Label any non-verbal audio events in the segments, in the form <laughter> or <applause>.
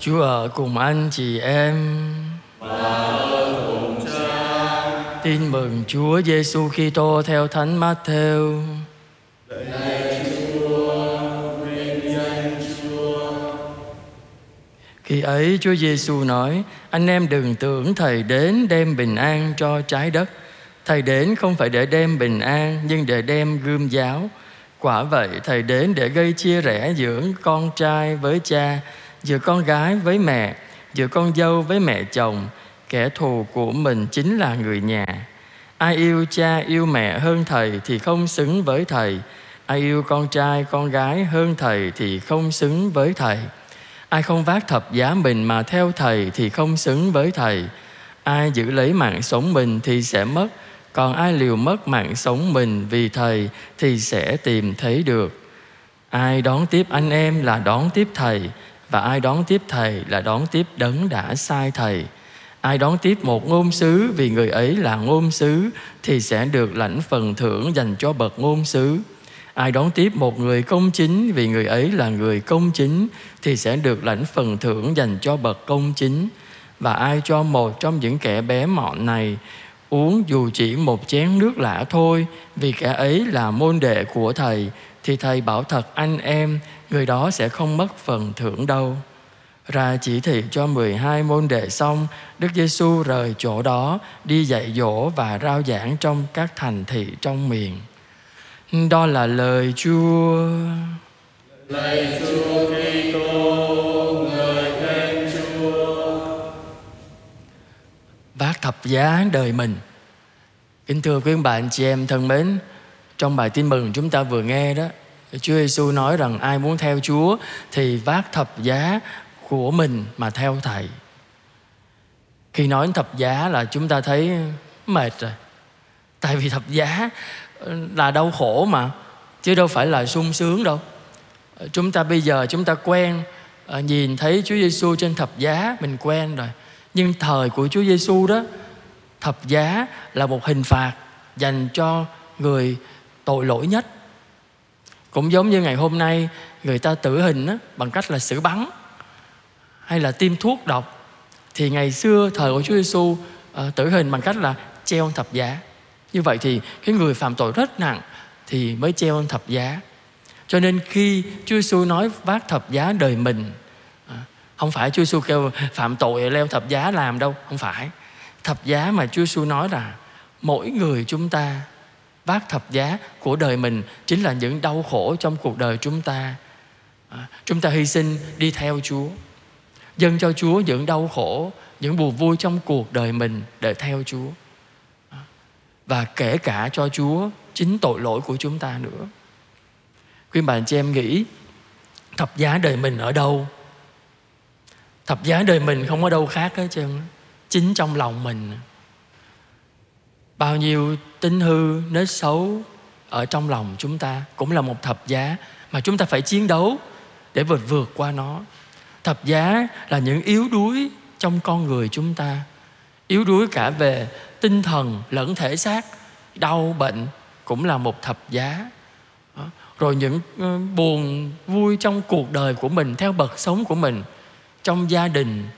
Chúa ở cùng anh chị em. Tin mừng Chúa Giêsu Kitô theo Thánh Matthew. Khi ấy Chúa Giêsu nói: Anh em đừng tưởng thầy đến đem bình an cho trái đất. Thầy đến không phải để đem bình an nhưng để đem gươm giáo. Quả vậy thầy đến để gây chia rẽ giữa con trai với cha, giữa con gái với mẹ, giữa con dâu với mẹ chồng. Kẻ thù của mình chính là người nhà. Ai yêu cha yêu mẹ hơn thầy thì không xứng với thầy. Ai yêu con trai con gái hơn thầy thì không xứng với thầy. Ai không vác thập giá mình mà theo thầy thì không xứng với thầy. Ai giữ lấy mạng sống mình thì sẽ mất, còn ai liều mất mạng sống mình vì thầy thì sẽ tìm thấy được. Ai đón tiếp anh em là đón tiếp thầy, và ai đón tiếp thầy là đón tiếp đấng đã sai thầy. Ai đón tiếp một ngôn sứ vì người ấy là ngôn sứ, thì sẽ được lãnh phần thưởng dành cho bậc ngôn sứ. Ai đón tiếp một người công chính vì người ấy là người công chính, thì sẽ được lãnh phần thưởng dành cho bậc công chính. Và ai cho một trong những kẻ bé mọn này uống dù chỉ một chén nước lã thôi vì kẻ ấy là môn đệ của thầy thì thầy bảo thật anh em người đó sẽ không mất phần thưởng đâu. Ra chỉ thị cho 12 môn đệ xong, Đức Giêsu rời chỗ đó, đi dạy dỗ và rao giảng trong các thành thị trong miền. Đó là lời Chúa. Lời Chúa Kitô, thập giá đời mình. Kính thưa quý bạn chị em thân mến, trong bài tin mừng chúng ta vừa nghe đó, Chúa Giêsu nói rằng ai muốn theo Chúa thì vác thập giá của mình mà theo Thầy. Khi nói đến thập giá là chúng ta thấy mệt rồi. Tại vì thập giá ừ, là đau khổ mà chứ đâu phải là sung sướng đâu. Ờ, chúng ta bây giờ chúng ta quen ờ, nhìn thấy Chúa Giêsu trên thập giá mình quen rồi. Nhưng thời của Chúa Giêsu đó thập giá là một hình phạt dành cho người tội lỗi nhất. Cũng giống như ngày hôm nay người ta tử hình á, bằng cách là xử bắn hay là tiêm thuốc độc thì ngày xưa thời của Chúa Giêsu uh, ờ, tử hình bằng cách là treo thập giá. Như vậy thì cái người phạm tội rất nặng thì mới treo thập giá. Cho nên khi Chúa Giêsu nói vác thập giá đời mình ờ, không phải Chúa Giêsu kêu phạm tội leo thập giá làm đâu, không phải. Thập giá mà Chúa Giêsu nói là mỗi người chúng ta vác thập giá của đời mình chính là những đau khổ trong cuộc đời chúng ta. À, chúng ta hy sinh đi theo Chúa dâng cho Chúa những đau khổ, những buồn vui trong cuộc đời mình để theo Chúa. À, và kể cả cho Chúa chính tội lỗi của chúng ta nữa. Quý bạn chị em nghĩ thập giá đời mình ở đâu? Thập giá đời mình không ở đâu khác hết trơn. Chính trong lòng mình. Bao nhiêu tính hư, nết xấu ở trong lòng chúng ta cũng là một thập giá mà chúng ta phải chiến đấu để vượt vượt qua nó. Thập giá là những yếu đuối trong con người chúng ta. Yếu đuối cả về tinh thần lẫn thể xác. Đau bệnh cũng là một thập giá. Rồi những ờ, buồn vui trong cuộc đời của mình theo bậc sống của mình trong gia đình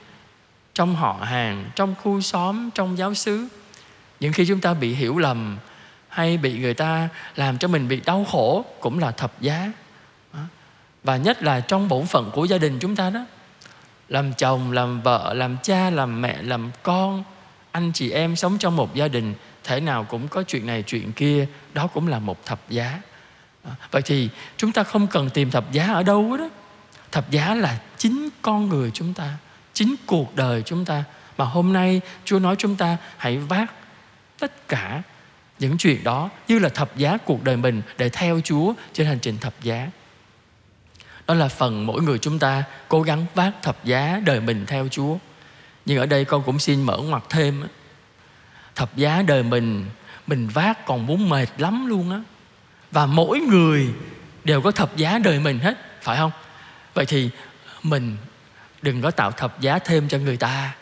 trong họ hàng, trong khu xóm, trong giáo xứ. Những khi chúng ta bị hiểu lầm hay bị người ta làm cho mình bị đau khổ cũng là thập giá. Và nhất là trong bổn phận của gia đình chúng ta đó. Làm chồng, làm vợ, làm cha, làm mẹ, làm con, anh chị em sống trong một gia đình, thể nào cũng có chuyện này, chuyện kia, đó cũng là một thập giá. Vậy thì chúng ta không cần tìm thập giá ở đâu đó thập giá là chính con người chúng ta chính cuộc đời chúng ta. Mà hôm nay chúa nói chúng ta hãy vác tất cả những chuyện đó như là thập giá cuộc đời mình để theo chúa trên hành trình thập giá. Đó là phần mỗi người chúng ta cố gắng vác thập giá đời mình theo Chúa. Nhưng ở đây con cũng xin mở ngoặt thêm thập giá đời mình mình vác còn muốn mệt lắm luôn á. Và mỗi người đều có thập giá đời mình hết, phải không? Vậy thì mình đừng có tạo thập giá thêm cho người ta.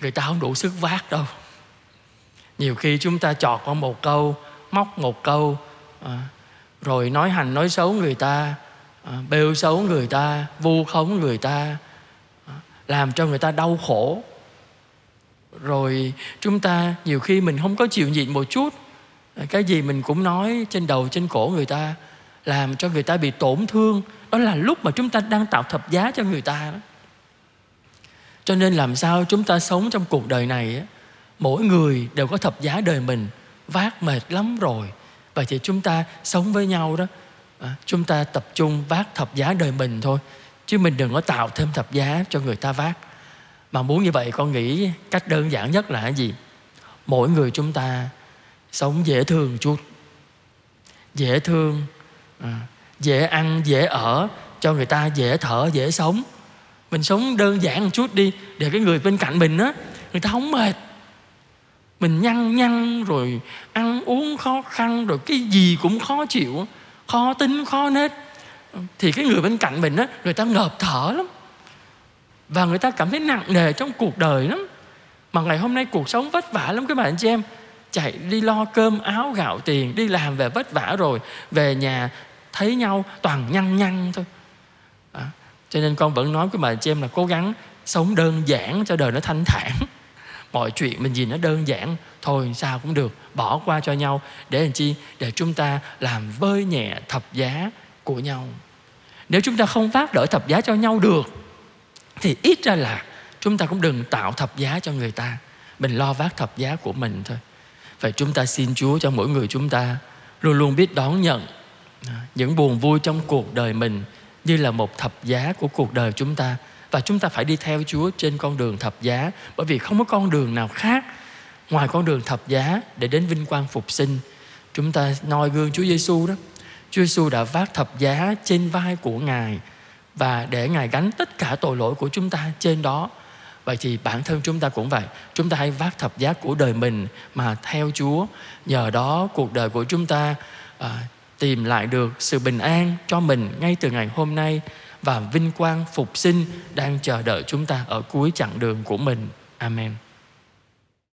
Người ta không đủ sức vác đâu. Nhiều khi chúng ta chọt qua một câu móc một câu à, rồi nói hành nói xấu người ta à, bêu xấu người ta vu khống người ta à, làm cho người ta đau khổ. Rồi chúng ta nhiều khi mình không có chịu nhịn một chút à, cái gì mình cũng nói trên đầu trên cổ người ta làm cho người ta bị tổn thương. Đó là lúc mà chúng ta đang tạo thập giá cho người ta đó cho nên làm sao chúng ta sống trong cuộc đời này á, mỗi người đều có thập giá đời mình vác mệt lắm rồi. Vậy thì chúng ta sống với nhau đó à, chúng ta tập trung vác thập giá đời mình thôi chứ mình đừng có tạo thêm thập giá cho người ta vác. Mà muốn như vậy con nghĩ cách đơn giản nhất là cái gì? Mỗi người chúng ta sống dễ thương chút dễ thương à, dễ ăn dễ ở cho người ta dễ thở dễ sống mình sống đơn giản một chút đi để cái người bên cạnh mình á người ta không mệt. Mình nhăn nhăn rồi ăn uống khó khăn rồi cái gì cũng khó chịu khó tính khó nết. Thì cái người bên cạnh mình á người ta ngợp thở lắm. Và người ta cảm thấy nặng nề trong cuộc đời lắm. Mà ngày hôm nay cuộc sống vất vả lắm các bạn chị em. Chạy đi lo cơm áo gạo tiền đi làm về vất vả rồi về nhà thấy nhau toàn nhăn nhăn thôi. À, cho nên con vẫn nói với bà chị em là cố gắng sống đơn giản cho đời nó thanh thản. <laughs> Mọi chuyện mình nhìn nó đơn giản, thôi sao cũng được, bỏ qua cho nhau. Để làm chi? Để chúng ta làm vơi nhẹ thập giá của nhau. Nếu chúng ta không phát đỡ thập giá cho nhau được, thì ít ra là chúng ta cũng đừng tạo thập giá cho người ta. Mình lo vác thập giá của mình thôi. Vậy chúng ta xin chúa cho mỗi người chúng ta luôn luôn biết đón nhận à, những buồn vui trong cuộc đời mình như là một thập giá của cuộc đời chúng ta và chúng ta phải đi theo Chúa trên con đường thập giá bởi vì không có con đường nào khác ngoài con đường thập giá để đến vinh quang phục sinh. Chúng ta noi gương Chúa Giêsu đó. Chúa Giêsu đã vác thập giá trên vai của Ngài và để Ngài gánh tất cả tội lỗi của chúng ta trên đó. Vậy thì bản thân chúng ta cũng vậy Chúng ta hãy vác thập giá của đời mình Mà theo Chúa Nhờ đó cuộc đời của chúng ta à, Tìm lại được sự bình an cho mình Ngay từ ngày hôm nay Và vinh quang phục sinh Đang chờ đợi chúng ta ở cuối chặng đường của mình. Amen.